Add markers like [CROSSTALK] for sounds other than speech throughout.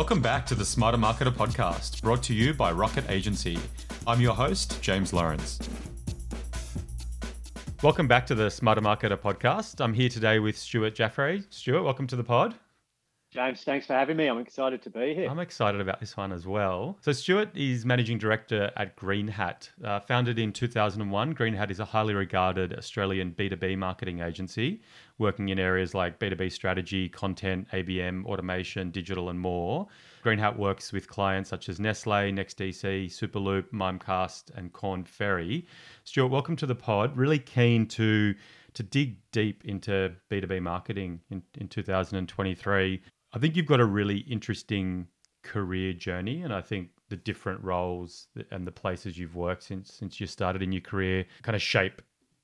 Welcome back to the Smarter Marketer podcast, brought to you by Rocket Agency. I'm your host, James Lawrence. Welcome back to the Smarter Marketer podcast. I'm here today with Stuart Jaffray. Stuart, welcome to the pod. James, thanks for having me. I'm excited to be here. I'm excited about this one as well. So, Stuart is managing director at Green Hat. Uh, founded in 2001, Green Hat is a highly regarded Australian B2B marketing agency working in areas like B2B strategy, content, ABM, automation, digital, and more. Green Hat works with clients such as Nestle, NextDC, Superloop, Mimecast, and Korn Ferry. Stuart, welcome to the pod. Really keen to to dig deep into B2B marketing in, in 2023. I think you've got a really interesting career journey, and I think the different roles and the places you've worked since since you started in your career kind of shape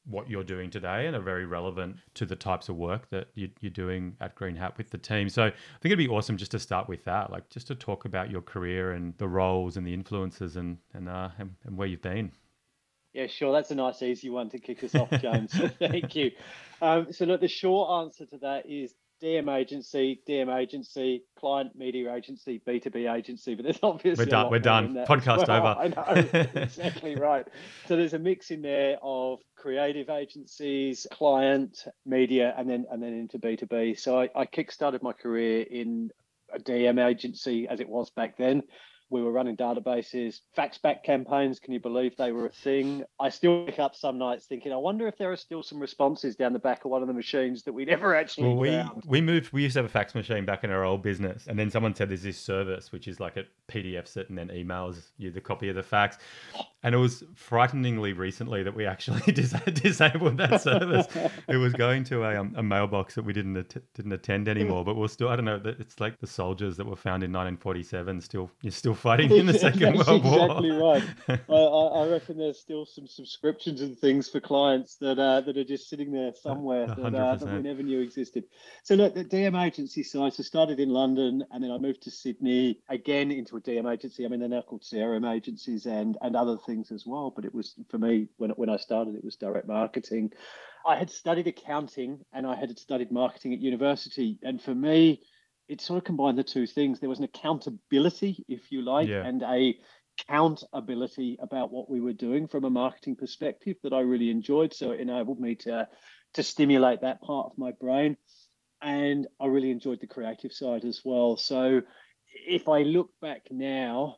what you're doing today and are very relevant to the types of work that you, are doing at Green Hat with the team. So I think it'd be awesome just to start with that, like just to talk about your career and the roles and the influences and and, uh, and, and where you've been. Yeah, sure. That's a nice, easy one to kick us off, James. [LAUGHS] Thank you. Um, so, look, the short answer to that is DM agency, DM agency, client media agency, B2B agency, but there's obviously we're done. We're done. Podcast [LAUGHS] well, over. I know [LAUGHS] exactly right. So there's a mix in there of creative agencies, client, media, and then and then into B2B. So I, I kickstarted my career in a DM agency as it was back then. We were running databases, fax back campaigns. Can you believe they were a thing? I still wake up some nights thinking, I wonder if there are still some responses down the back of one of the machines that we never actually well, we, found. We moved, we used to have a fax machine back in our old business. And then someone said there's this service, which is like it PDFs it and then emails you the copy of the fax. And it was frighteningly recently that we actually [LAUGHS] dis- disabled that service. it was going to a, um, a mailbox that we didn't at- didn't attend anymore. But we're still, I don't know, it's like the soldiers that were found in 1947 still, you're still fighting in the [LAUGHS] Second World War. Exactly right. I, I, reckon there's still some subscriptions and things for clients that uh, that are just sitting there somewhere that, uh, that, we never knew existed. So look, the DM agency side. So started in London, and then I moved to Sydney again into a DM agency. I mean, they're now called CRM agencies and and other things as well. But it was for me when when I started, it was direct marketing. I had studied accounting and I had studied marketing at university, and for me it sort of combined the two things. There was an accountability, if you like, yeah. and a countability about what we were doing from a marketing perspective that I really enjoyed. So it enabled me to to stimulate that part of my brain. And I really enjoyed the creative side as well. So if I look back now,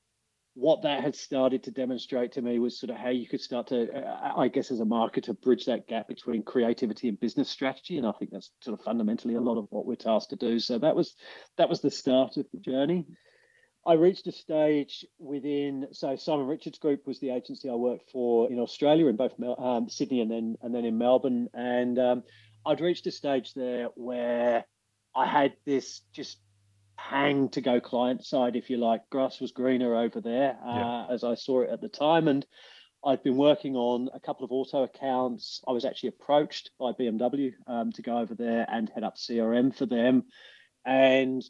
what that had started to demonstrate to me was sort of how you could start to, uh, I guess, as a marketer, bridge that gap between creativity and business strategy. And I think that's sort of fundamentally a lot of what we're tasked to do. So that was that was the start of the journey. I reached a stage within, so Simon Richards Group was the agency I worked for in Australia, in both um, Sydney and then and then in Melbourne, and um, I'd reached a stage there where I had this just hang to go client side, if you like. Grass was greener over there, uh, yeah. as I saw it at the time. And I'd been working on a couple of auto accounts. I was actually approached by BMW um, to go over there and head up CRM for them. And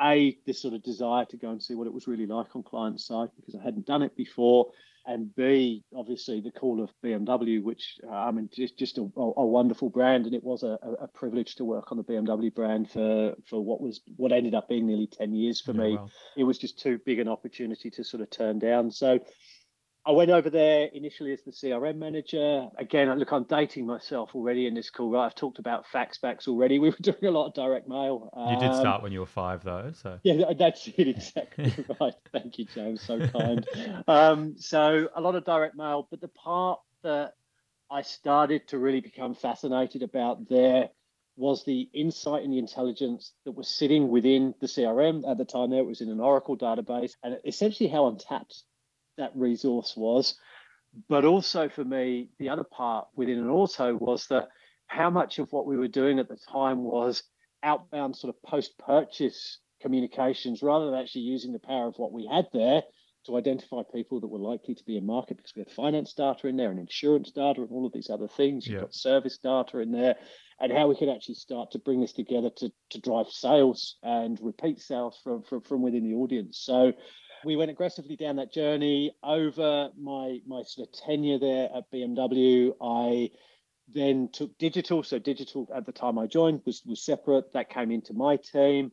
a this sort of desire to go and see what it was really like on client side because I hadn't done it before, and B, obviously the call of BMW, which uh, I mean, just just a, a, wonderful brand, and it was a, a, privilege to work on the BMW brand for for what was what ended up being nearly ten years for yeah, me. It was just too big an opportunity to sort of turn down. So I went over there initially as the CRM manager. Again, look, I'm dating myself already in this call, right? I've talked about fax backs already. [LAUGHS] We were doing a lot of direct mail. You did start um, when you were five, though. So [LAUGHS] yeah, that's it exactly [LAUGHS] right. Thank you, James. So kind. Um, so a lot of direct mail, but the part that I started to really become fascinated about there was the insight and the intelligence that was sitting within the CRM at the time. There, it was in an Oracle database, and essentially how untapped that resource was. But also for me, the other part within an auto was that how much of what we were doing at the time was outbound sort of post purchase communications rather than actually using the power of what we had there to identify people that were likely to be in market because we had finance data in there and insurance data and all of these other things. You've got service data in there and how we could actually start to bring this together to, to drive sales and repeat sales from, from, from within the audience. So we went aggressively down that journey over my my sort of tenure there at BMW. I then took digital. So digital at the time I joined was was separate. That came into my team.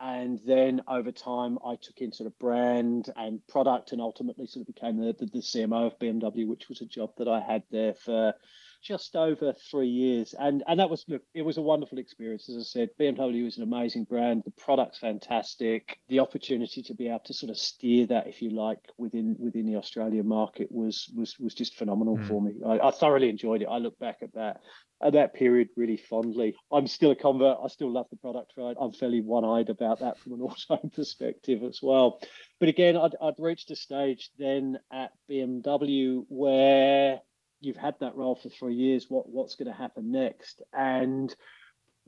and then over time I took in sort of brand and product and ultimately sort of became the, the, the CMO of BMW, which was a job that I had there for just over three years, and and that was look, it was a wonderful experience. As I said, BMW is an amazing brand. The product's fantastic. The opportunity to be able to sort of steer that, if you like, within within the Australian market was was was just phenomenal mm. for me. I, I thoroughly enjoyed it. I look back at that at that period really fondly. I'm still a convert. I still love the product, right? I'm fairly one-eyed about that from an [LAUGHS] auto perspective as well. But again, I'd, I'd reached a stage then at BMW where you've had that role for three years. What what's going to happen next? And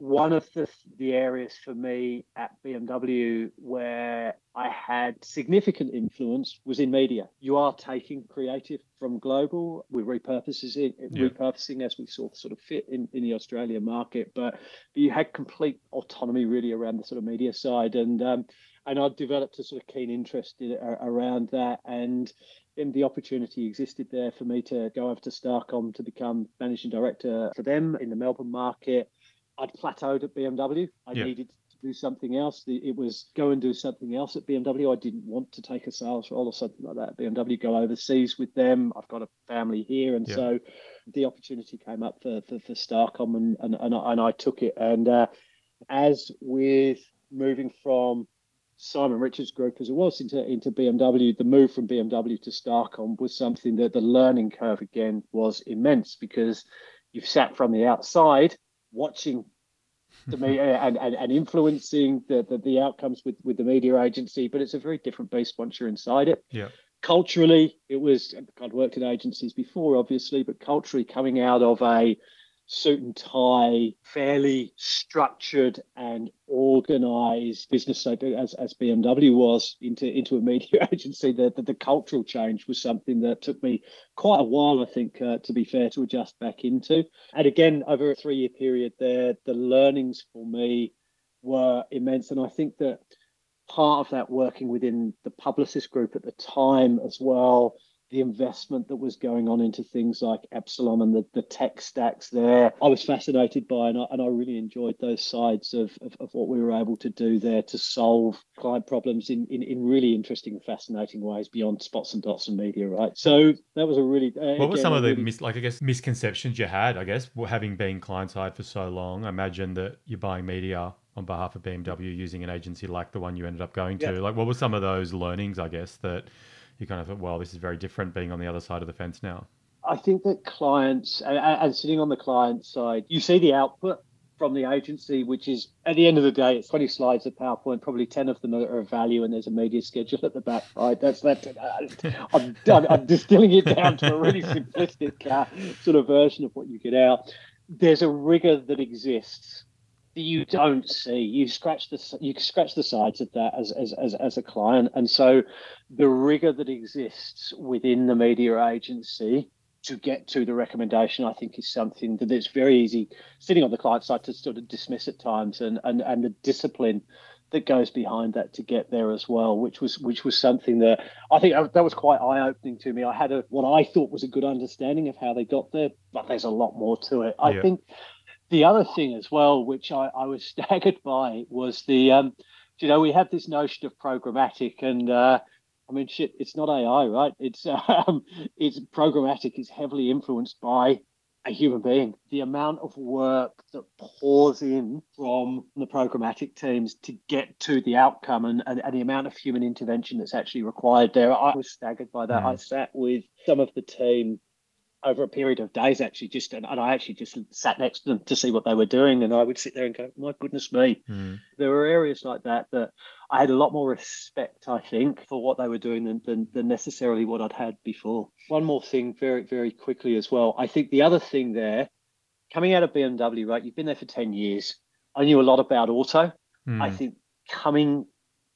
one of the the areas for me at BMW where I had significant influence was in media. You are taking creative from global. We're repurposing it, yeah. repurposing as we saw sort of fit in, in the Australian market, but, but you had complete autonomy really around the sort of media side and um, and I developed a sort of keen interest in, around that and and the opportunity existed there for me to go over to Starcom to become managing director for them in the Melbourne market. I'd plateaued at BMW. I yeah. needed to do something else. It was go and do something else at BMW. I didn't want to take a sales role or something like that BMW, go overseas with them. I've got a family here. And yeah. so the opportunity came up for, for, for Starcom and, and, and, I, and I took it. And uh, as with moving from Simon Richards Group as it was into into BMW, the move from BMW to Starcom was something that the learning curve again was immense because you've sat from the outside watching the media [LAUGHS] and, and, and influencing the, the, the outcomes with with the media agency, but it's a very different beast once you're inside it. Yeah. Culturally, it was I'd worked in agencies before, obviously, but culturally coming out of a suit and tie, fairly structured and organized business as, as BMW was into, into a media [LAUGHS] agency, the, the, the cultural change was something that took me quite a while, I think, uh, to be fair, to adjust back into. And again, over a three year period there, the learnings for me were immense. And I think that part of that working within the Publicis Groupe at the time as well the investment that was going on into things like Epsilon and the, the tech stacks there. I was fascinated by and I, and I really enjoyed those sides of, of, of, what we were able to do there to solve client problems in, in, in really interesting and fascinating ways beyond spots and dots and media, right? So that was a really. Uh, what were some of the, really... mis- like, I guess, misconceptions you had, I guess, having been client side for so long? I imagine that you're buying media on behalf of BMW using an agency like the one you ended up going to. Yeah. Like, what were some of those learnings, I guess, that you kind of thought, well, this is very different being on the other side of the fence now? I think that clients, and, sitting on the client side, you see the output from the agency, which is at the end of the day, it's 20 slides of PowerPoint, probably 10 of them are of value, and there's a media schedule at the back, right? That's that. I'm, I'm, I'm distilling it down to a really simplistic uh, sort of version of what you get out. There's a rigor that exists you don't see. You scratch the you scratch the sides of that as as as, as a client, and so the rigor that exists within the media agency to get to the recommendation, I think, is something that it's very easy sitting on the client side to sort of dismiss at times, and and and the discipline that goes behind that to get there as well, which was which was something that I think that was quite eye opening to me. I had a what I thought was a good understanding of how they got there, but there's a lot more to it. I think the other thing as well, which I, I was [LAUGHS] staggered by, was the, um, you know, we have this notion of programmatic, and uh, I mean, shit, it's not AI, right? It's [LAUGHS] um, it's programmatic is heavily influenced by a human being. The amount of work that pours in from the programmatic teams to get to the outcome and, and, and the amount of human intervention that's actually required there, I was staggered by that. Mm. I sat with some of the team over a period of days actually just and, and, I actually just sat next to them to see what they were doing and I would sit there and go my goodness me. Mm. there were areas like that that I had a lot more respect I think for what they were doing than, than, than necessarily what I'd had before. One more thing very very quickly as well. I think the other thing there coming out of BMW right you've been there for 10 years. I knew a lot about auto. Mm. I think coming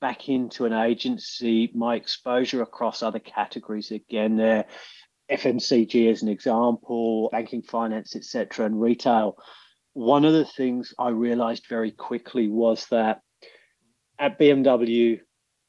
back into an agency my exposure across other categories again there FMCG as an example, banking, finance, etc., and retail. One of the things I realized very quickly was that at BMW,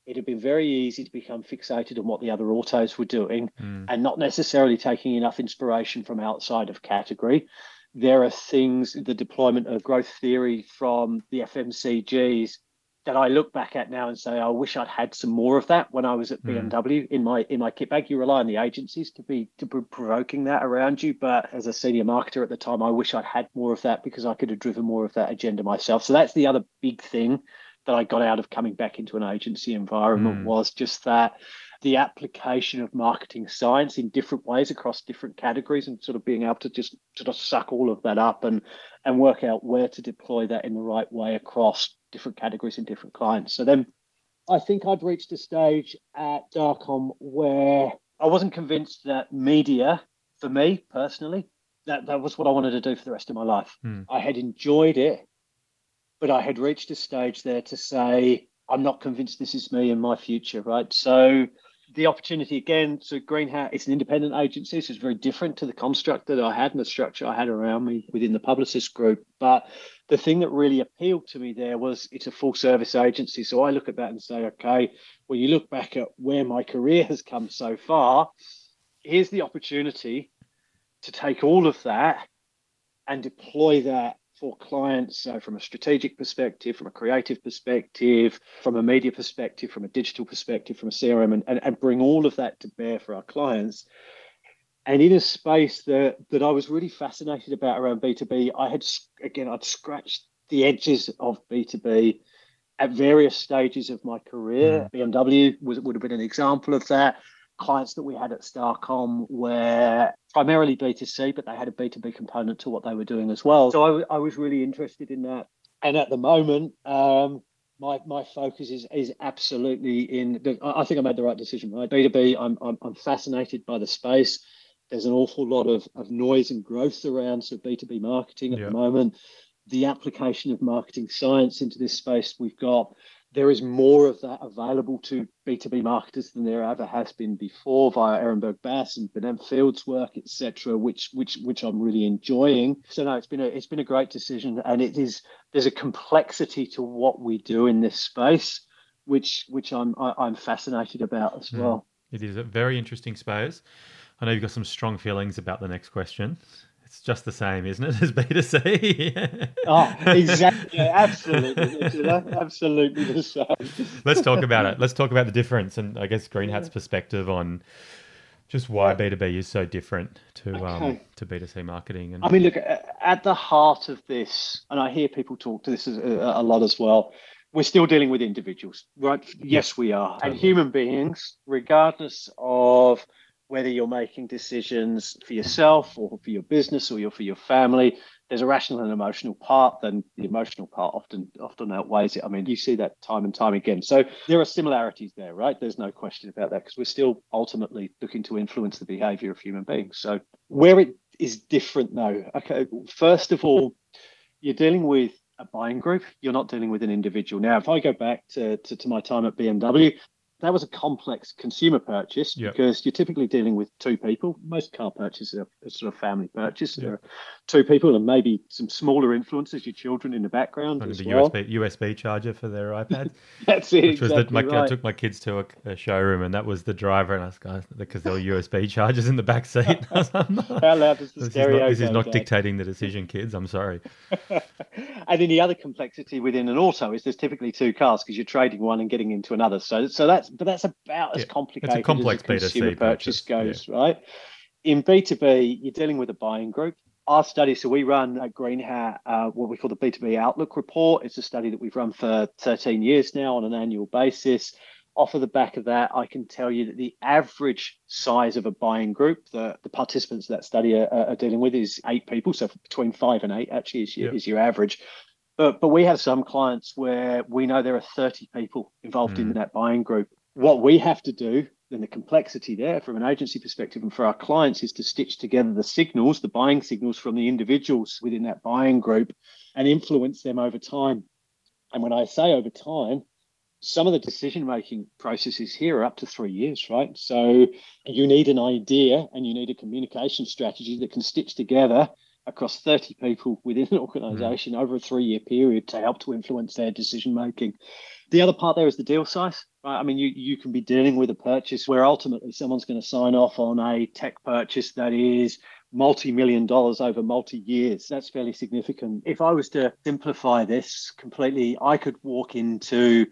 it had been very easy to become fixated on what the other autos were doing mm. and not necessarily taking enough inspiration from outside of category. There are things, the deployment of growth theory from the FMCGs that I look back at now and say, I wish I'd had some more of that when I was at mm. BMW in my in my kit bag. You rely on the agencies to be to be provoking that around you, but as a senior marketer at the time, I wish I'd had more of that because I could have driven more of that agenda myself. So that's the other big thing that I got out of coming back into an agency environment mm. was just that the application of marketing science in different ways across different categories and sort of being able to just sort of suck all of that up and and work out where to deploy that in the right way across different categories and different clients. So then I think I'd reached a stage at Starcom where I wasn't convinced that media, for me personally, that, that was what I wanted to do for the rest of my life. Hmm. I had enjoyed it, but I had reached a stage there to say, I'm not convinced this is me and my future, right? So the opportunity again, so Green Hat, it's an independent agency, so it's very different to the construct that I had and the structure I had around me within the Publicis Groupe. But the thing that really appealed to me there was it's a full service agency. So I look at that and say, okay, well, you look back at where my career has come so far, here's the opportunity to take all of that and deploy that for clients so from a strategic perspective from a creative perspective from a media perspective from a digital perspective from a crm and, and, and bring all of that to bear for our clients. And in a space that that i was really fascinated about around b2b i had again i'd scratched the edges of b2b at various stages of my career. Mm. bmw was, would have been an example of that clients that we had at Starcom were primarily B2C, but they had a B2B component to what they were doing as well. So I, I was really interested in that. And at the moment, um, my my focus is is absolutely in. The, I think I made the right decision. Right, B two B. I'm I'm I'm fascinated by the space. There's an awful lot of of noise and growth around so B two B marketing at yeah. the moment. The application of marketing science into this space, we've got there is more of that available to B2B marketers than there ever has been before via Ehrenberg Bass and Binet Field's work, etc., which which which I'm really enjoying. So no, it's been a it's been a great decision, and it is there's a complexity to what we do in this space, which which I'm I, am i am fascinated about as hmm. well. It is a very interesting space. I know you've got some strong feelings about the next question. It's just the same, isn't it, [LAUGHS] as B2C? [LAUGHS] oh, exactly. Yeah, absolutely. absolutely the same. Let's talk about it. [LAUGHS] Let's talk about the difference and I guess Green Hat's yeah. perspective on just why B2B is so different to um, okay. um, to B2C marketing. And... I mean, look, at the heart of this, and I hear people talk to this a, a lot as well, we're still dealing with individuals, right? Yes, we are. Totally. And human beings, regardless of whether you're making decisions for yourself or for your business or you're for your family there's a rational and emotional part then the emotional part often often outweighs it. I mean you see that time and time again. So there are similarities there right? There's no question about that because we're still ultimately looking to influence the behavior of human beings. So where it is different though okay first of all you're dealing with a buying group. You're not dealing with an individual. Now if i go back to, to, to my time at bmw that was a complex consumer purchase yep. because you're typically dealing with two people. Most car purchases are a sort of family purchase. Yep. There are two people and maybe some smaller influences, your children in the background. And as the well. USB, USB charger for their iPad. [LAUGHS] That's it. Which exactly was the, my, right. I took my kids to a, a, showroom and that was the driver, and I was going oh, because there were USB [LAUGHS] chargers in the back seat. [LAUGHS] How loud is the this stereo? Is not, this is not dictating the decision, kids. I'm sorry. and then the other complexity within an auto is there's typically two cars because you're trading one and getting into another. So, so that's but that's about as yeah, complicated it's a complex as a consumer B2C purchase, goes, yeah. right? In B2B, you're dealing with a buying group. Our study, so we run at Green Hat uh, what we call the B2B Outlook Report. It's a study that we've run for 13 years now on an annual basis. Off of the back of that, I can tell you that the average size of a buying group, that the participants of that study are, are dealing with, is eight people. So between five and eight actually is your, is your average. But, but we have some clients where we know there are 30 people involved mm. in that buying group what we have to do and the complexity there from an agency perspective and for our clients is to stitch together the signals, the buying signals from the individuals within that buying group and influence them over time. And when I say over time, some of the decision making processes here are up to three years, right? So you need an idea and you need a communication strategy that can stitch together across 30 people within an organization mm. over a three year period to help to influence their decision making. The other part there is the deal size. Right? I mean, you, you can be dealing with a purchase where ultimately someone's going to sign off on a tech purchase that is multi-million dollars over multi-years. That's fairly significant. If I was to simplify this completely, I could walk into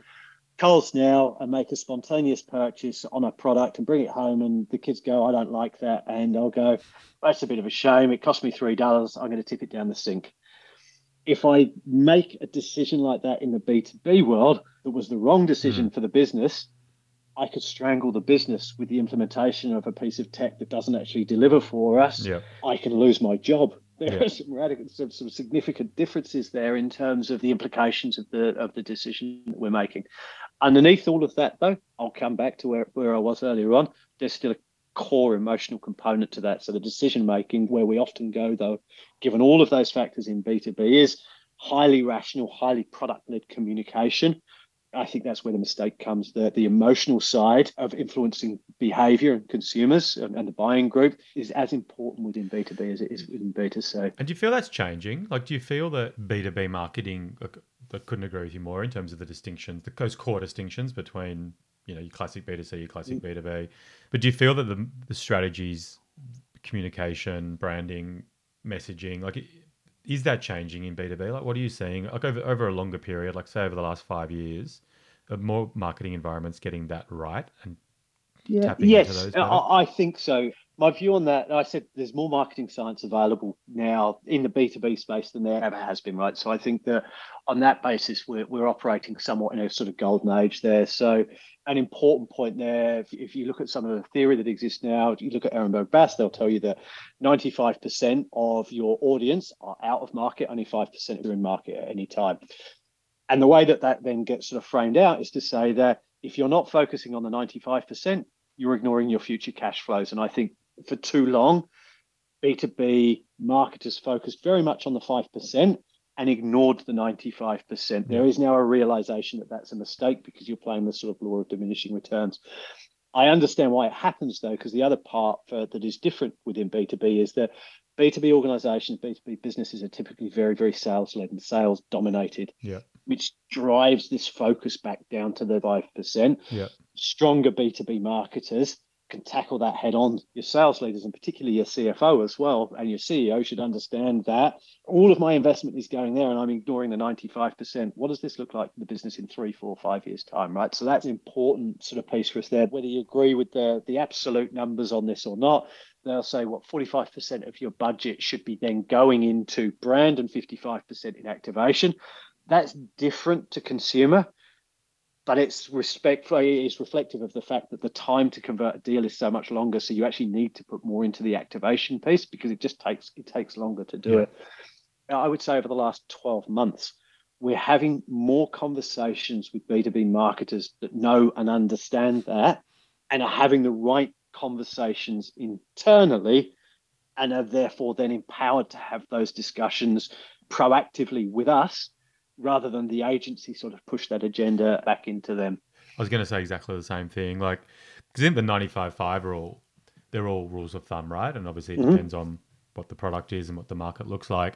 Coles now and make a spontaneous purchase on a product and bring it home, and the kids go, I don't like that. And I'll go, That's a bit of a shame. It cost me $3. I'm going to tip it down the sink. If I make a decision like that in the B2B world that was the wrong decision mm. for the business, I could strangle the business with the implementation of a piece of tech that doesn't actually deliver for us. Yeah. I can lose my job. There yeah. are some radical, some, some significant differences there in terms of the implications of the of the decision that we're making. Underneath all of that, though, I'll come back to where, where I was earlier on. There's still a core emotional component to that. So the decision making, where we often go, though, given all of those factors in B2B, is highly rational, highly product led communication I think that's where the mistake comes. The, the emotional side of influencing behavior and consumers and, and, the buying group is as important within B2B as it is within B2C. And do you feel that's changing? Like, do you feel that B2B marketing, I couldn't agree with you more in terms of the distinctions, those core distinctions between, you know, your classic B2C, your classic mm. B2B. But do you feel that the, the strategies, communication, branding, messaging, like, is that changing in B2B? Like, what are you seeing? Like, over, over a longer period, like, say, over the last five years, are more marketing environments getting that right and yeah. tapping yes, into those? I, I think so. My view on that, I said there's more marketing science available now in the B2B space than there ever has been, right? So I think that on that basis, we're, we're operating somewhat in a sort of golden age there. So an important point there, if, if you look at some of the theory that exists now, if you look at Ehrenberg Bass, they'll tell you that 95% of your audience are out of market, only 5% are in market at any time. And the way that that then gets sort of framed out is to say that if you're not focusing on the 95%, you're ignoring your future cash flows. And I think for too long, B2B marketers focused very much on the 5% and ignored the 95%. There is now a realization that that's a mistake because you're playing the sort of law of diminishing returns. I understand why it happens though, because the other part for, that is different within B2B is that B2B organizations, B2B businesses are typically very, very sales led and sales dominated, yeah. which drives this focus back down to the 5%. Yeah. Stronger B2B marketers can tackle that head on. Your sales leaders, and particularly your CFO as well, and your CEO should understand that all of my investment is going there and I'm ignoring the 95%. What does this look like for the business in three, four, five years' time, right? So that's an important sort of piece for us there. Whether you agree with the, the absolute numbers on this or not, they'll say what 45% of your budget should be then going into brand and 55% in activation. That's different to consumer but it's respectfully it's reflective of the fact that the time to convert a deal is so much longer so you actually need to put more into the activation piece because it just takes it takes longer to do yeah. it i would say over the last 12 months we're having more conversations with b2b marketers that know and understand that and are having the right conversations internally and are therefore then empowered to have those discussions proactively with us rather than the agency sort of push that agenda back into them. I was going to say exactly the same thing. Like, because in the 95.5 are all, they're all rules of thumb, right? And obviously it mm-hmm. depends on what the product is and what the market looks like.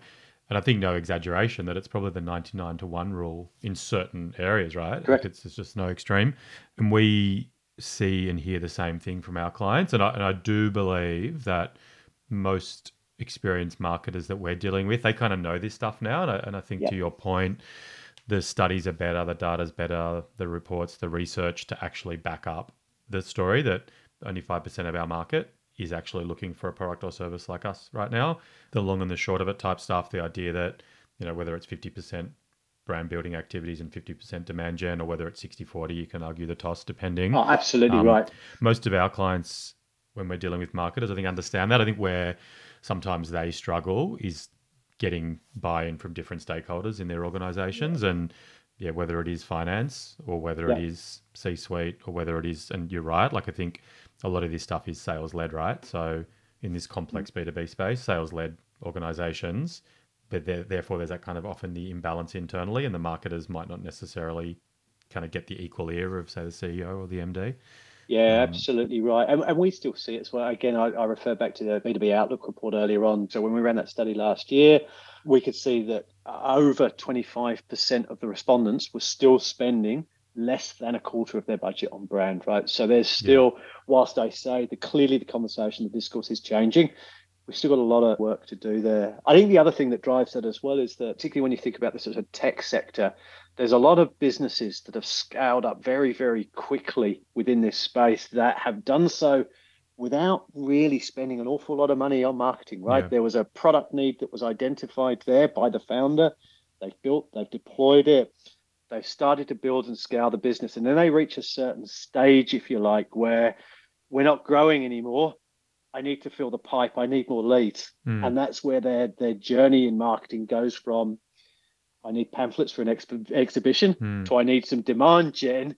And I think no exaggeration that it's probably the 99 to 1 rule in certain areas, right? Correct. It's, it's just no extreme. And we see and hear the same thing from our clients. And I, and I do believe that most experienced marketers that we're dealing with, they kind of know this stuff now. And I, and I think to your point, the studies are better, the data's better, the reports, the research to actually back up the story that only 5% of our market is actually looking for a product or service like us right now. The long and the short of it type stuff, the idea that, you know, whether it's 50% brand building activities and 50% demand gen or whether it's 60 40, you can argue the toss depending. Oh, absolutely um, right. Most of our clients, when we're dealing with marketers, I think understand that. I think where sometimes they struggle is getting buy-in from different stakeholders in their organizations yeah. and yeah whether it is finance or whether yeah. it is c-suite or whether it is and you're right like i think a lot of this stuff is sales led right so in this complex mm-hmm. b2b space sales led organizations but therefore there's that kind of often the imbalance internally and the marketers might not necessarily kind of get the equal ear of say the ceo or the md yeah, um, absolutely right. And, and, we still see it as well. Again, I, I, refer back to the B2B Outlook report earlier on. So when we ran that study last year, we could see that over 25% of the respondents were still spending less than a quarter of their budget on brand, right? So there's still, yeah. whilst I say that clearly the conversation, the discourse is changing, we've still got a lot of work to do there. I think the other thing that drives that as well is that, particularly when you think about the sort of tech sector, there's a lot of businesses that have scaled up very, very quickly within this space that have done so without really spending an awful lot of money on marketing, right? Yeah. There was a product need that was identified there by the founder. They've built, they've deployed it, they've started to build and scale the business. And then they reach a certain stage, if you like, where we're not growing anymore. I need to fill the pipe. I need more leads. Mm. And that's where their their journey in marketing goes from I need pamphlets for an exp- exhibition mm. to I need some demand gen.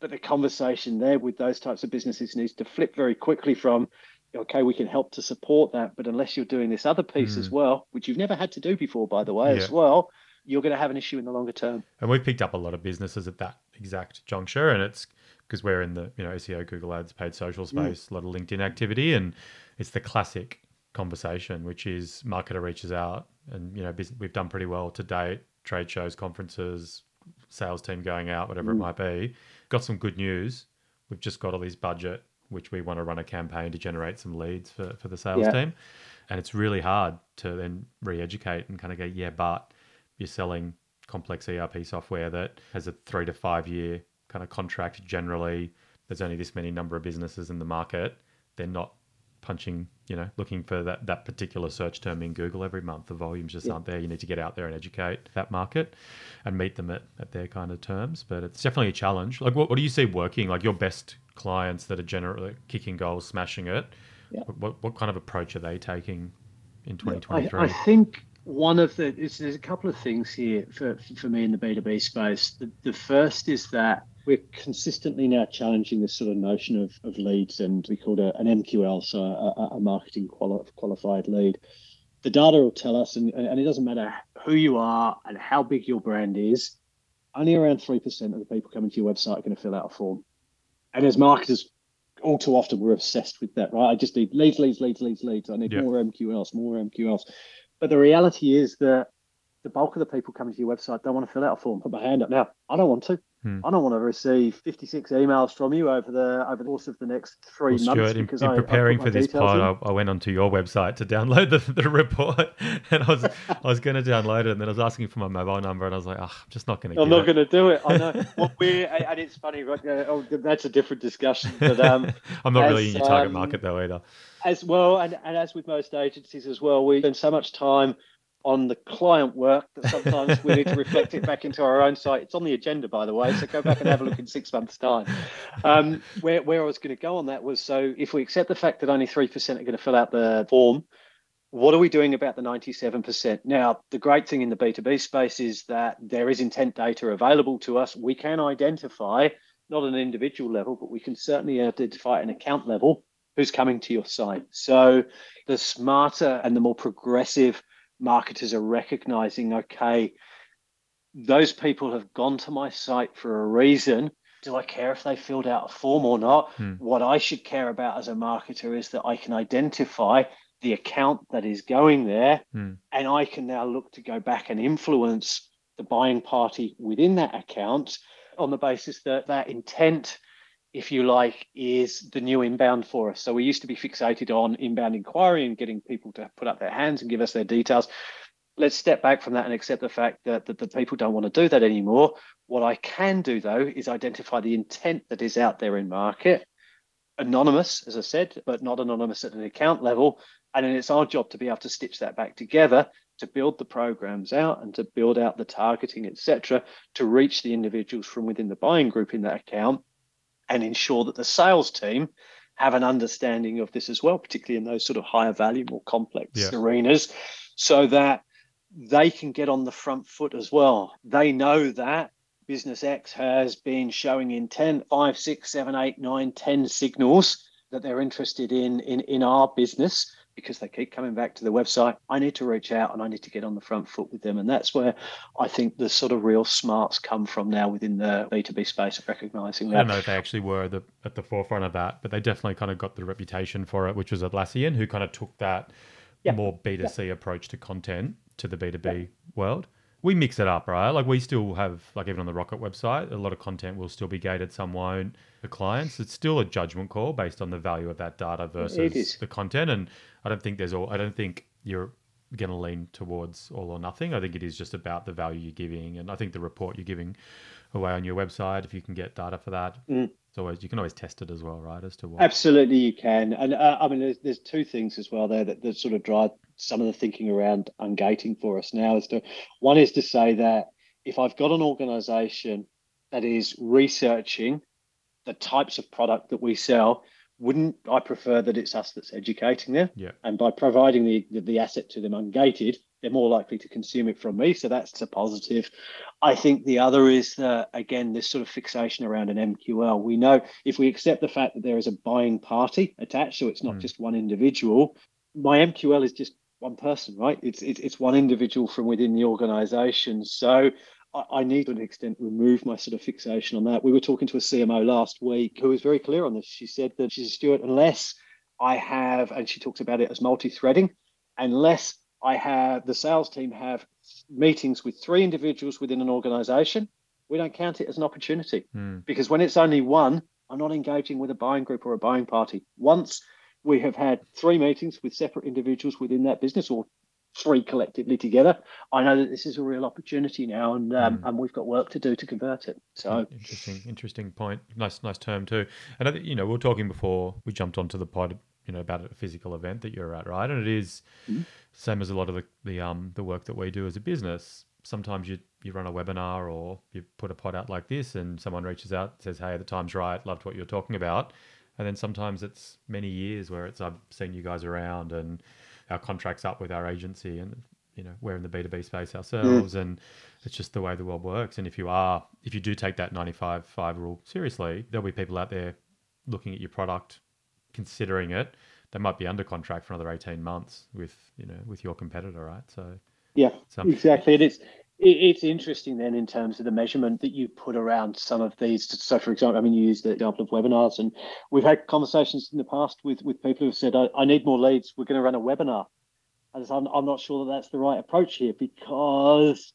But the conversation there with those types of businesses needs to flip very quickly from okay, we can help to support that, but unless you're doing this other piece mm. as hmm. well, which you've never had to do before, by the way, yeah. as well, you're going to have an issue in the longer term. And we've picked up a lot of businesses at that exact juncture, and it's because we're in the you know SEO, Google Ads, paid social space, a lot of LinkedIn activity, and it's the classic conversation, which is marketer reaches out, and you know we've done pretty well to date, trade shows, conferences, sales team going out, whatever mm. it might be. Got some good news. We've just got all this budget, which we want to run a campaign to generate some leads for for the sales yeah. team, and it's really hard to then re-educate and kind of go, yeah, but you're selling complex ERP software that has a three to five year kind of contract generally. There's only this many number of businesses in the market. They're not punching, you know, looking for that, that particular search term in Google every month. The volumes just yeah. aren't there. You need to get out there and educate that market and meet them at, at their kind of terms. But it's definitely a challenge. Like, what, what do you see working? Like, your best clients that are generally kicking goals, smashing it, yeah. what, what kind of approach are they taking in 2023? I, I think one of the there's a couple of things here for, for me in the B2B space. The, the first is that we're consistently now challenging this sort of notion of, of leads, and we call it an MQL, so a, a marketing quali- qualified lead. The data will tell us, and, and it doesn't matter who you are and how big your brand is, only around 3% of the people coming to your website are going to fill out a form. And as marketers, all too often we're obsessed with that, right? I just need leads, leads, leads, leads, leads. I need more MQLs, more MQLs. But the reality is that the bulk of the people coming to your website don't want to fill out a form. Put my hand up now. I don't want to. Hmm. I don't want to receive 56 emails from you over the over the course of the next three well, months. Stuart, in, in preparing I, for this pod, I, I, went onto your website to download the, the report, [LAUGHS] and I was I was going to download it, and then I was asking for my mobile number, and I was like, oh, I'm just not going to. I'm not going to do it. I know. [LAUGHS] well, we and it's funny, right? Oh, that's a different discussion. But um, [LAUGHS] I'm not as, really in your target um, market though either. As well, and, and as with most agencies as well, we spend so much time on the client work that sometimes we need to reflect it back into our own site. It's on the agenda, by the way, so go back and have a look in six months' time. Um, where, where I was going to go on that was so if we accept the fact that only 3% are going to fill out the form, what are we doing about the 97%? Now, the great thing in the B2B space is that there is intent data available to us. We can identify, not an individual level, but we can certainly identify an account level who's coming to your site. So the smarter and the more progressive marketers are recognizing okay, those people have gone to my site for a reason. Do I care if they filled out a form or not? Hmm. What I should care about as a marketer is that I can identify the account that is going there hmm. and I can now look to go back and influence the buying party within that account on the basis that that intent if you like, is the new inbound for us. So we used to be fixated on inbound inquiry and getting people to put up their hands and give us their details. Let's step back from that and accept the fact that, that the people don't want to do that anymore. What I can do, though, is identify the intent that is out there in market, anonymous, as I said, but not anonymous at an account level. And then it's our job to be able to stitch that back together to build the programs out and to build out the targeting, etc., to reach the individuals from within the buying group in that account and ensure that the sales team have an understanding of this as well, particularly in those sort of higher value, more complex yeah. arenas, so that they can get on the front foot as well. They know that business X has been showing intent five, six, seven, eight, nine, ten signals that they're interested in in, in our business because they keep coming back to the website. I need to reach out and I need to get on the front foot with them. And that's where I think the sort of real smarts come from now within the B2B space of recognizing that. I don't know if they actually were the, at the forefront of that, but they definitely kind of got the reputation for it, which was Atlassian, who kind of took that more B2C approach to content to the B2B world. We mix it up, right? Like we still have, like even on the Rocket website, a lot of content will still be gated, some won't. The clients, it's still a judgment call based on the value of that data versus the content. And I don't think there's all. I don't think you're going to lean towards all or nothing. I think it is just about the value you're giving, and I think the report you're giving away on your website, if you can get data for that, mm. It's always you can always test it as well, right? As to what absolutely you can, and uh, I mean, there's, there's two things as well there that, that sort of drive some of the thinking around ungating for us now. Is to one is to say that if I've got an organisation that is researching the types of product that we sell wouldn't I prefer that it's us that's educating them? Yeah. And by providing the, the, the asset to them ungated, they're more likely to consume it from me. So that's a positive. I think the other is that, again, this sort of fixation around an MQL. We know if we accept the fact that there is a buying party attached, so it's not mm. just one individual, my MQL is just one person, right? It's, it's, it's one individual from within the organization. So I need to an extent remove my sort of fixation on that. We were talking to a CMO last week who was very clear on this. She said that she's a Stuart, unless I have, and she talks about it as multi-threading, unless I have the sales team have meetings with three individuals within an organization, we don't count it as an opportunity. Mm. Because when it's only one, I'm not engaging with a buying group or a buying party. Once we have had three meetings with separate individuals within that business or three collectively together. I know that this is a real opportunity now, and um, mm. and we've got work to do to convert it. So interesting, interesting point. Nice, nice term too. And I think you know we are talking before we jumped onto the pod, you know, about a physical event that you're at, right? And it is mm. same as a lot of the the um the work that we do as a business. Sometimes you you run a webinar or you put a pod out like this, and someone reaches out says, "Hey, the time's right. Loved what you're talking about." And then sometimes it's many years where it's I've seen you guys around and our contracts up with our agency and you know we're in the b2b space ourselves mm. and it's just the way the world works and if you are if you do take that 95 5 rule seriously there'll be people out there looking at your product considering it they might be under contract for another 18 months with you know with your competitor right so yeah exactly it's it's interesting then in terms of the measurement that you put around some of these. So, for example, I mean, you use the example of webinars, and we've had conversations in the past with with people who've said, "I, I need more leads. We're going to run a webinar." And I'm, I'm not sure that that's the right approach here because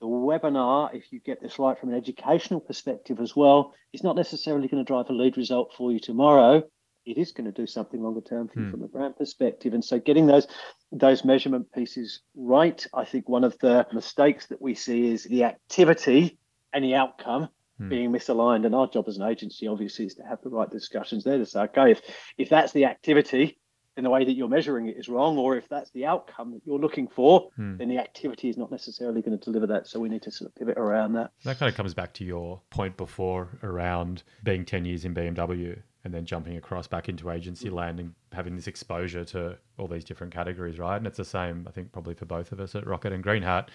the webinar, if you get this right from an educational perspective as well, is not necessarily going to drive a lead result for you tomorrow it is going to do something longer term for you hmm. from a brand perspective. And so getting those those measurement pieces right, I think one of the mistakes that we see is the activity and the outcome hmm. being misaligned. And our job as an agency obviously is to have the right discussions there to say, okay, if if that's the activity, then the way that you're measuring it is wrong, or if that's the outcome that you're looking for, hmm. then the activity is not necessarily going to deliver that. So we need to sort of pivot around that. That kind of comes back to your point before around being 10 years in BMW and then jumping across back into agency land and having this exposure to all these different categories, right? And it's the same, I think, probably for both of us at Rocket and Green Hat.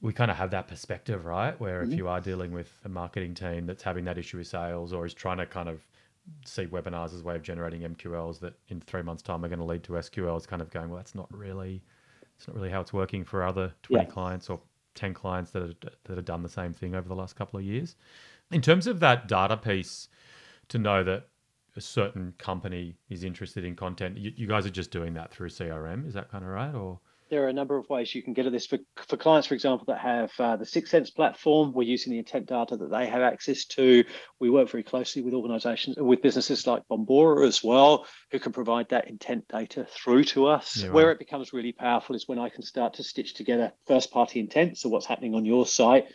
We kind of have that perspective, right? Where mm-hmm. if you are dealing with a marketing team that's having that issue with sales or is trying to kind of see webinars as a way of generating MQLs that in three months' time are going to lead to SQLs, kind of going, well, that's not really, it's not really how it's working for other 20 yeah. clients or 10 clients that, are, that have done the same thing over the last couple of years. In terms of that data piece, to know that a certain company is interested in content. You, you, guys are just doing that through CRM. Is that kind of right? Or there are a number of ways you can get at this for, for clients, for example, that have uh, the 6sense platform. We're using the intent data that they have access to. We work very closely with organizations, with businesses like Bombora as well, who can provide that intent data through to us. Yeah, right. Where it becomes really powerful is when I can start to stitch together first party intent. So, what's happening on your site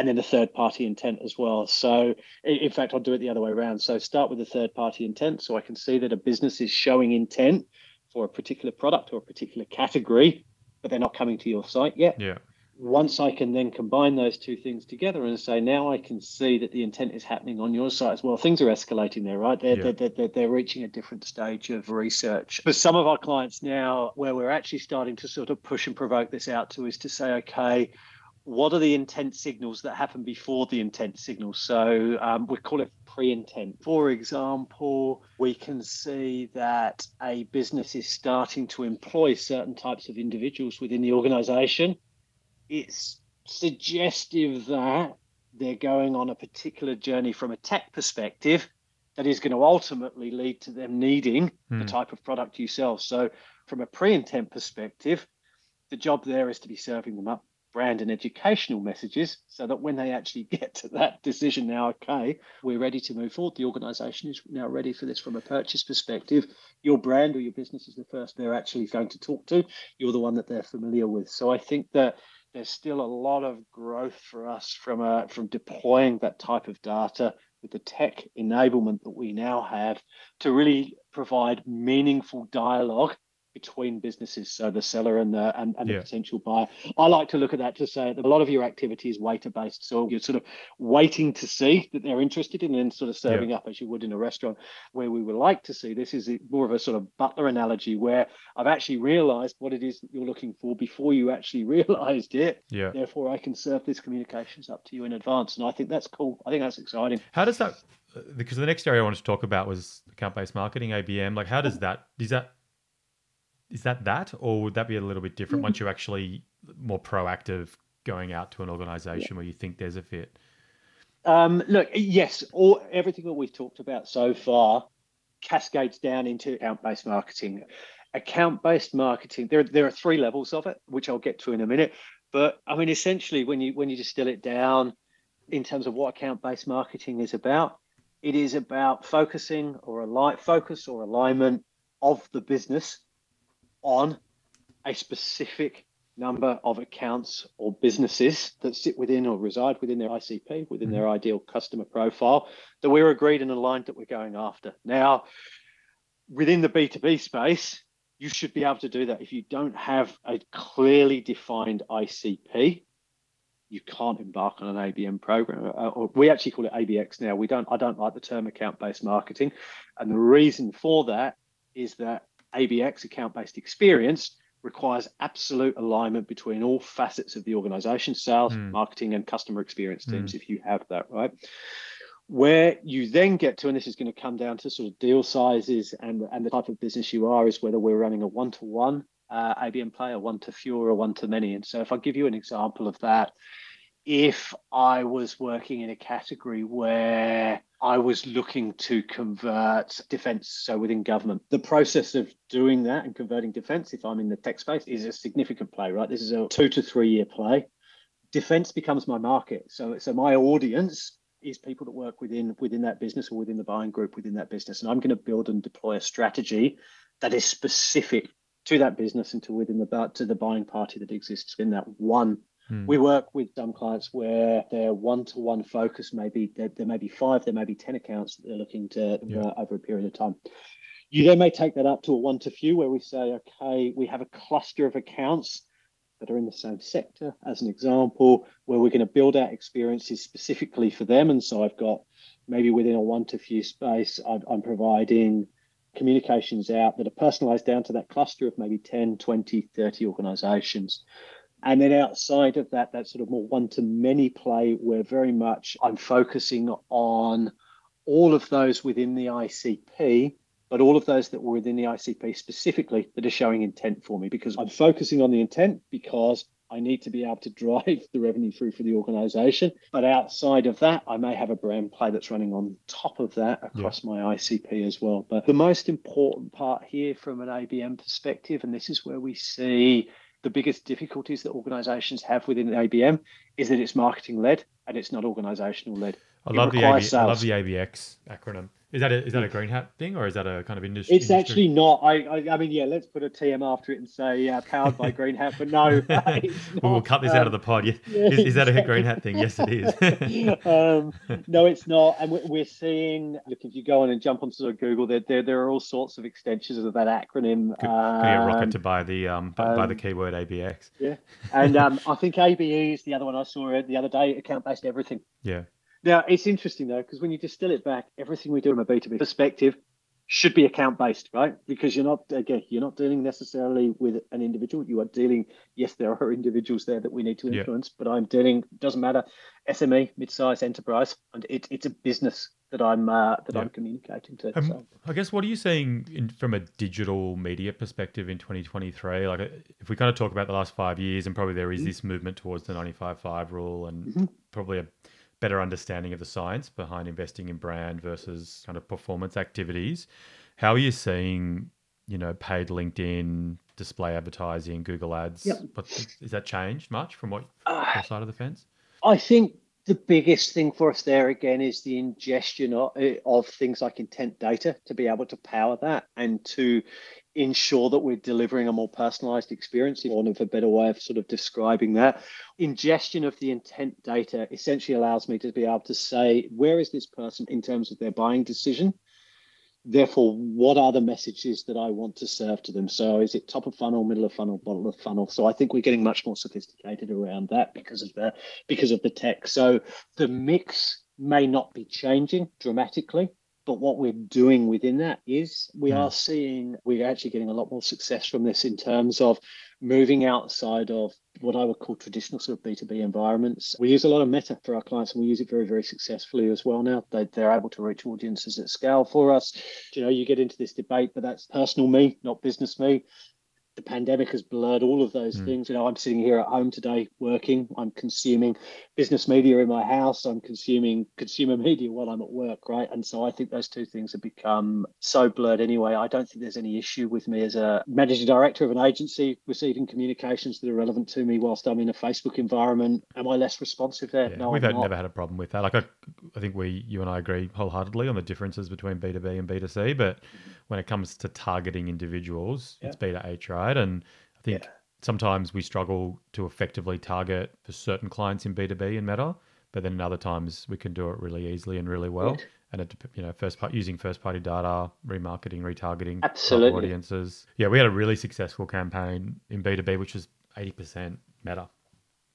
and then the third party intent as well. So, in fact, I'll do it the other way around. So, start with the third party intent so I can see that a business is showing intent for a particular product or a particular category, but they're not coming to your site yet. Yeah. Once I can then combine those two things together and say, now I can see that the intent is happening on your site as well. Things are escalating there, right? They're, yeah. they're, they're, they're reaching a different stage of research. For some of our clients now, where we're actually starting to sort of push and provoke this out to is to say, okay, what are the intent signals that happen before the intent signal? So um, we call it pre-intent. For example, we can see that a business is starting to employ certain types of individuals within the organization. It's suggestive that they're going on a particular journey from a tech perspective that is going to ultimately lead to them needing mm. the hmm. type of product you sell. So from a pre-intent perspective, the job there is to be serving them up brand and educational messages so that when they actually [LAUGHS] get to that decision now, okay, we're ready to move forward. The organization is now ready for this from a purchase perspective. Your brand or your business is the first they're actually going to talk to. You're the one that they're familiar with. So I think that there's still a lot of growth for us from from deploying that type of data with the tech enablement that we now have to really provide meaningful dialogue between businesses, so the seller and the and, and yeah. the potential buyer. I like to look at that to say that a lot of your activity is waiter based, so you're sort of waiting to see that they're interested in, and then sort of serving yeah. up as you would in a restaurant. Where we would like to see this is more of a sort of butler analogy, where I've actually realised what it is that you're looking for before you actually [LAUGHS] realised it. Yeah. Therefore, I can serve these communications up to you in advance, and I think that's cool. I think that's exciting. How does that? Uh, because the next area I wanted to talk about was account based marketing, ABM. Like, how does that? Is that is that that, or would that be a little bit different mm-hmm. once you're actually more proactive going out to an organization yeah. where you think there's a fit? Um, look, yes, all everything that we've talked about so far cascades down into account-based marketing. Account-based marketing, there, there are three levels of it, which I'll get to in a minute. But I mean, essentially, when you when you distill it down in terms of what account-based marketing is about, it is about focusing or a light focus or alignment of the business on a specific number of accounts or businesses that sit within or reside within their ICP, within mm-hmm. their ideal customer profile that we're agreed and aligned that we're going after. Now, within the B2B space, you should be able to do that. If you don't have a clearly defined ICP, you can't embark on an ABM program. Uh, or we actually call it ABX now. We don't. I don't like the term account-based marketing, and the reason for that is that ABX, account based experience, requires absolute alignment between all facets of the organization sales, mm. marketing, and customer experience teams, mm. if you have that, right? Where you then get to, and this is going to come down to sort of deal sizes and, and the type of business you are, is whether we're running a one to one ABM player, one to few, or one to many. And so, if I give you an example of that, if I was working in a category where I was looking to convert defense, so within government. The process of doing that and converting defense, if I'm in the tech space, is a significant play, right? This is a two to three year play. Defense becomes my market. So, so my audience is people that work within within that business or within the buying group within that business. And I'm going to build and deploy a strategy that is specific to that business and to within the to the buying party that exists in that one Hmm. We work with some clients where their one-to-one focus may be there, there may be five, there may be ten accounts that they're looking to yeah. uh, over a period of time. You then may take that up to a one-to-few where we say, okay, we have a cluster of accounts that are in the same sector, as an example, where we're going to build out experiences specifically for them. And so I've got maybe within a one-to-few space, I'm, I'm providing communications out that are personalized down to that cluster of maybe 10, 20, 30 organizations. And then outside of that, that sort of more one to many play, where very much I'm focusing on all of those within the ICP, but all of those that were within the ICP specifically that are showing intent for me because I'm focusing on the intent because I need to be able to [LAUGHS] drive the revenue through for the organization. But outside of that, I may have a brand play that's running on top of that across yeah. my ICP as well. But the most important part here from an ABM perspective, and this is where we see the biggest difficulties that organizations have within the ABM is that it's marketing led and it's not organizational led. I love, the AB, I love the ABX acronym. Is that a, is that a green hat thing or is that a kind of industry? It's industry? actually not. I, I, I mean, yeah, let's put a TM after it and say uh, powered by green hat, but no. [LAUGHS] [LAUGHS] we'll cut this um, out of the pod. [LAUGHS] Yeah, is, is, that a green hat thing? Yes, it is. um, no, it's not. And we're seeing. Look, if you go on and jump onto sort of Google, there, there there are all sorts of extensions of that acronym. Could, um, could rocket to buy the um buy the um, keyword ABX. Yeah, and um, I think ABE is the other one I saw the other day. Account based everything. Yeah. Now, it's interesting though, because when you distill it back, everything we do from a B2B perspective should be account based, right? Because you're not, again, you're not dealing necessarily with an individual. You are dealing, yes, there are [LAUGHS] individuals there that we need to influence, yeah. but I'm dealing, doesn't matter, SME, mid sized enterprise, and it, it's a business that I'm uh, that yeah. I'm communicating to. Um, so. I guess what are you saying in, from a digital media perspective in 2023? Like, if we kind of talk about the last five years, and probably there is mm-hmm. this movement towards the 95-5 rule, and mm-hmm. probably a better understanding of the science behind investing in brand versus kind of performance activities. How are you seeing you know, paid LinkedIn, display advertising, Google Ads. Yep. But is that changed much from what uh, your side of the fence? I think the biggest thing for us there again is the ingestion of, of, things like intent data to be able to power that and to ensure that we're delivering a more personalized experience, in want of a better way of sort of describing that. Ingestion of the intent data essentially allows me to be able to say, where is this person in terms of their buying decision? therefore what are the messages that i want to serve to them so is it top of funnel middle of funnel bottom of funnel so i think we're getting much more sophisticated around that because of the because of the tech so the mix may not be changing dramatically but what we're doing within that is we mm. are seeing we're actually getting a lot more success from this in terms of moving outside of what I would call traditional sort of B2B environments. We use a lot of meta for our clients and we use it very, very successfully as well now. They, they're able to reach audiences at scale for us. You know, you get into this debate, but that's personal me, not business me the pandemic has blurred all of those mm. things. You know, I'm sitting here at home today working. I'm consuming business media in my house. I'm consuming consumer [LAUGHS] media while I'm at work, right? And so I think those two things have become so blurred anyway. I don't think there's any issue with me as a managing director of an agency receiving communications that are relevant to me whilst I'm in a Facebook environment. Am I less responsive there? Yeah, no, we've had, never had a problem with that. Like I, I think we, you and I agree wholeheartedly on the differences between B2B and B2C, but when it comes to targeting individuals, yeah. it's b2h right? And I think yeah. Sometimes we struggle to effectively target for certain clients in B2B and Meta, but then in other times we can do it really easily and really well. Yeah. And it, you know, first part using first party data, remarketing, retargeting, absolutely audiences. Yeah, we had a really successful campaign in B two B, which was eighty percent Meta.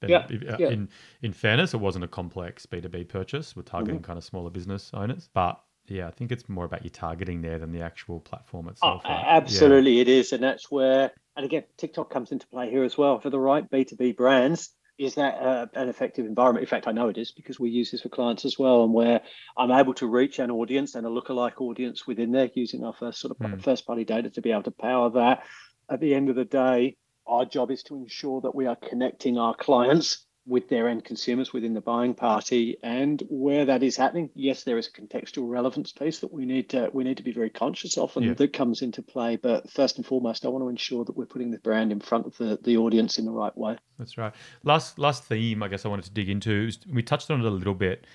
And yeah, yeah. In in fairness, it wasn't a complex B two B purchase. We're targeting mm-hmm. kind of smaller business owners, but yeah, I think it's more about your targeting there than the actual platform itself. Oh, right? Absolutely, yeah. it is, and that's where, and again, TikTok comes into play here as well for the right B two B brands. Is that uh, an effective environment? In fact, I know it is because we use this for clients as well, and where I'm able to reach an audience and a lookalike audience within there using our first sort of mm. first party data to be able to power that. At the end of the day, our job is to ensure that we are connecting our clients with their end consumers within the buying party and where that is happening. Yes there is a contextual relevance piece that we need to we need to be very conscious of and yeah. that comes into play. But first and foremost i want to ensure that we're putting the brand in front of the, the audience in the right way. That's right. Last last theme i guess i wanted to dig into we touched on it a little bit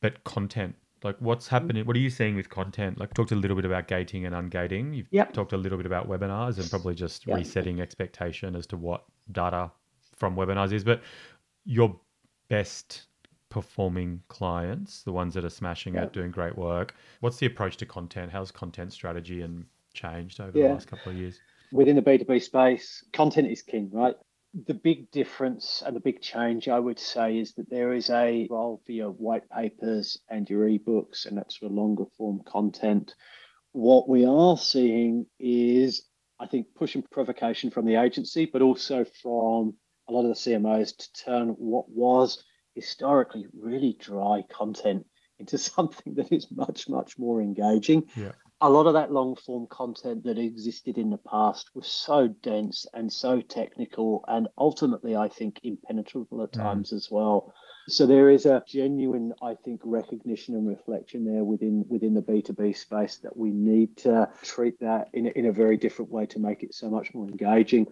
but content. Like what's mm. happening what are you seeing with content? Like talked a little bit about gating and ungating. You've yep. talked a little bit about webinars and probably just yep. resetting expectation as to what data from webinars is. But your best performing clients, the ones that are smashing yeah. it, doing great work. What's the approach to content? How's content strategy and changed over yeah. the last couple of years? Within the B2B space, content is king, right? The big difference and the big change, I would say, is that there is a role for your white papers and your ebooks and that sort of longer form content. What we are seeing is, I think, push and provocation from the agency, but also from a lot of the CMOs to turn what was historically really dry content into [LAUGHS] something that is much, much more engaging. Yeah. A lot of that long form content that existed in the past was so dense and so technical, and ultimately, I think, impenetrable at mm. times as well. So there is a genuine, I think, recognition and reflection there within within the B two B space that we need to treat that in in a very different way to make it so much more engaging.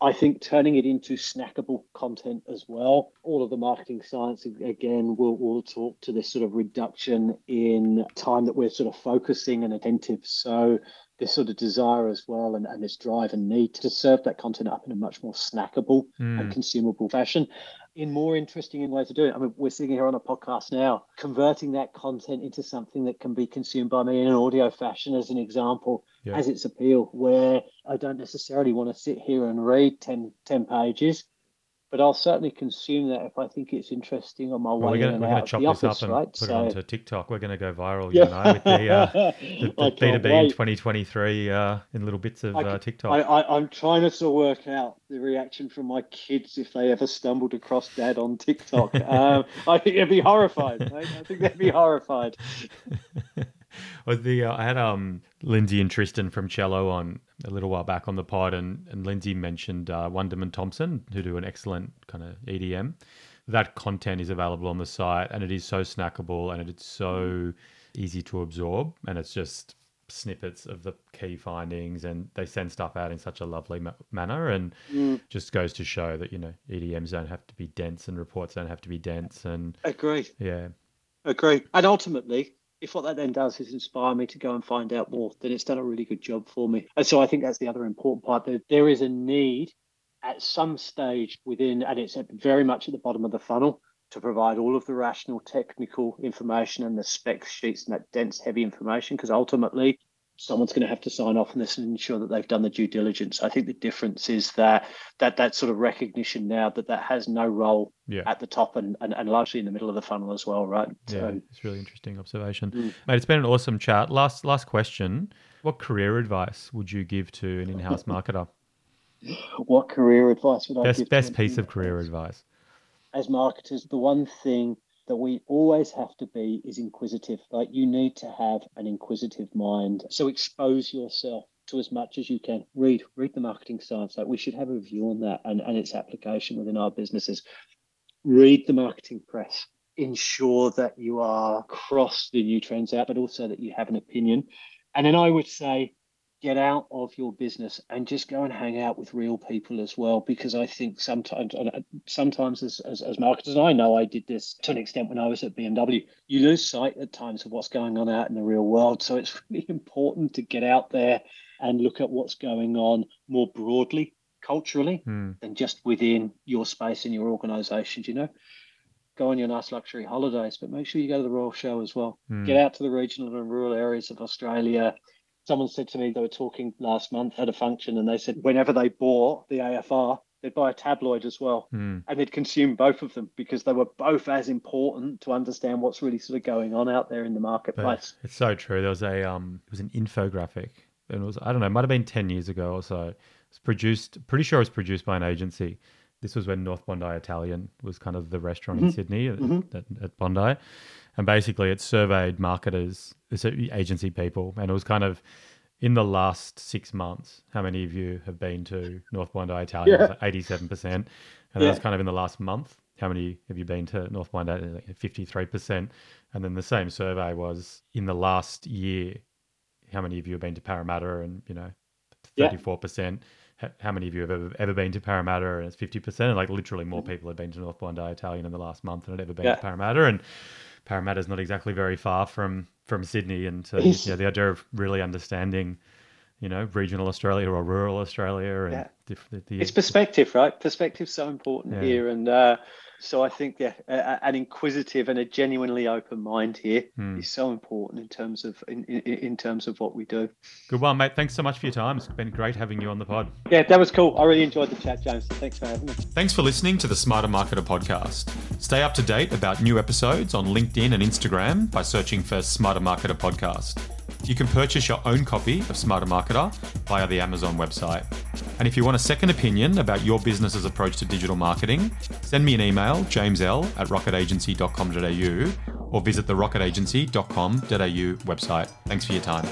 I think turning it into snackable content as well. All of the marketing science, again, will will talk to this sort of reduction in time that we're sort of focusing and attentive. So this sort of desire as well and, and this drive and need to serve that content up in a much more snackable mm. and consumable fashion in more interesting ways to do it. I mean, we're sitting here on a podcast now, converting that content into something that can be consumed by me in an audio fashion, as an example, yeah. as its appeal, where I don't necessarily want to sit here and read 10, 10 pages but I'll certainly consume that if I think it's interesting on my well, way. We're going to chop this office, up and right? put so, it onto TikTok. We're going to go viral, you yeah. know, with the, uh, [LAUGHS] the, the B2B in 2023 uh, in little bits of I, uh, TikTok. I, am trying to sort of work out the reaction from my kids if they ever stumbled across dad on TikTok. [LAUGHS] um, I think they'd be horrified. I think they'd be horrified. [LAUGHS] the uh, I had um Lindsay and Tristan from Cello on a little while back on the pod, and and Lindsay mentioned uh, Wunderman Thompson, who do an excellent kind of EDM. That content is available on the site, and it is so snackable, and it's so easy to absorb, and it's just snippets of the key findings and they send stuff out in such a lovely ma- manner and mm. just goes to show that you know EDMs don't have to be dense and reports don't have to be dense and agree yeah agree and ultimately if what that then does is inspire me to go and find out more then it's done a really good job for me. And so I think that's the other important part. That there is a need at some stage within and it's very much at the bottom of the funnel to provide all of the rational technical information and the spec sheets and that dense, heavy information, because ultimately someone's going to have to sign off on this and ensure that they've done the due diligence. I think the difference is that that that sort of recognition now that that has no role yeah. at the top and, and, and largely in the middle of the funnel as well, right? Yeah, so, it's really interesting observation, mm. mate. It's been an awesome chat. Last last question: What career advice would you give to an in-house [LAUGHS] marketer? what career advice would I best, give? Best piece of career advice as marketers, the one thing that we always have to be is inquisitive. Like you need to have an inquisitive mind. So expose yourself to as much as you can. Read, read the marketing science. Like we should have a view on that and, and its application within our businesses. Read the marketing press. Ensure that you are across the new trends out, but also that you have an opinion. And then I would say get out of your business and just go and hang out with real people as well because i think sometimes uh, sometimes as, as, as marketers and i know i did this to an extent when i was at bmw you lose sight at times of what's going on out in the real world. So it's [LAUGHS] really important to get out there and look at what's going on more broadly culturally hmm. than just within your space and your organizations you know? Go on your nice luxury holidays but make sure you go to the royal show as well. Hmm. get out to the regional and rural areas of australia someone said to me they were talking last month at a function and they said whenever they bought the AFR, they'd buy a tabloid as well. Mm. And they'd consume both of them because they were both as important to understand what's really sort of going on out there in the marketplace. But it's so true. There was a um it was an infographic and it was I don't know, it might have been ten years ago or so. It's produced pretty sure it was produced by an agency. This was when North Bondi Italian was kind of the restaurant mm-hmm. in Sydney mm-hmm. at, at Bondi and basically it surveyed marketers, agency people, and it was kind of in the last six months, how many of you have been to North Bondi Italian? Eighty-seven percent, and yeah. that's kind of in the last month. How many have you been to North Bondi? Fifty-three percent, and then the same survey was in the last year. How many of you have been to Parramatta? And you know, thirty-four percent. How many of you have ever, ever been to Parramatta? And it's fifty percent. And like literally, more mm-hmm. people have been to North Bondi Italian in the last month than had ever been yeah. to Parramatta. And Parramatta's not exactly very far from from Sydney, and so, you know, the idea of really understanding, you know, regional Australia or rural Australia, and yeah. the, the, the, it's perspective, right? Perspective's so important yeah. here, and uh, so I think yeah, an inquisitive and a genuinely open mind here hmm. is so important in terms of in, in, in, terms of what we do. Good one, mate. Thanks so much for your time. It's been great having you on the pod. Yeah, that was cool. I really enjoyed the chat, James. Thanks for having me. Thanks for listening to the Smarter Marketer podcast. Stay up to date about new episodes on LinkedIn and Instagram by searching for Smarter Marketer podcast. You can purchase your own copy of Smarter Marketer via the Amazon website. And if you want a second opinion about your business's approach to digital marketing, send me an email, jamesl at rocketagency.com.au, or visit the rocketagency.com.au website. Thanks for your time.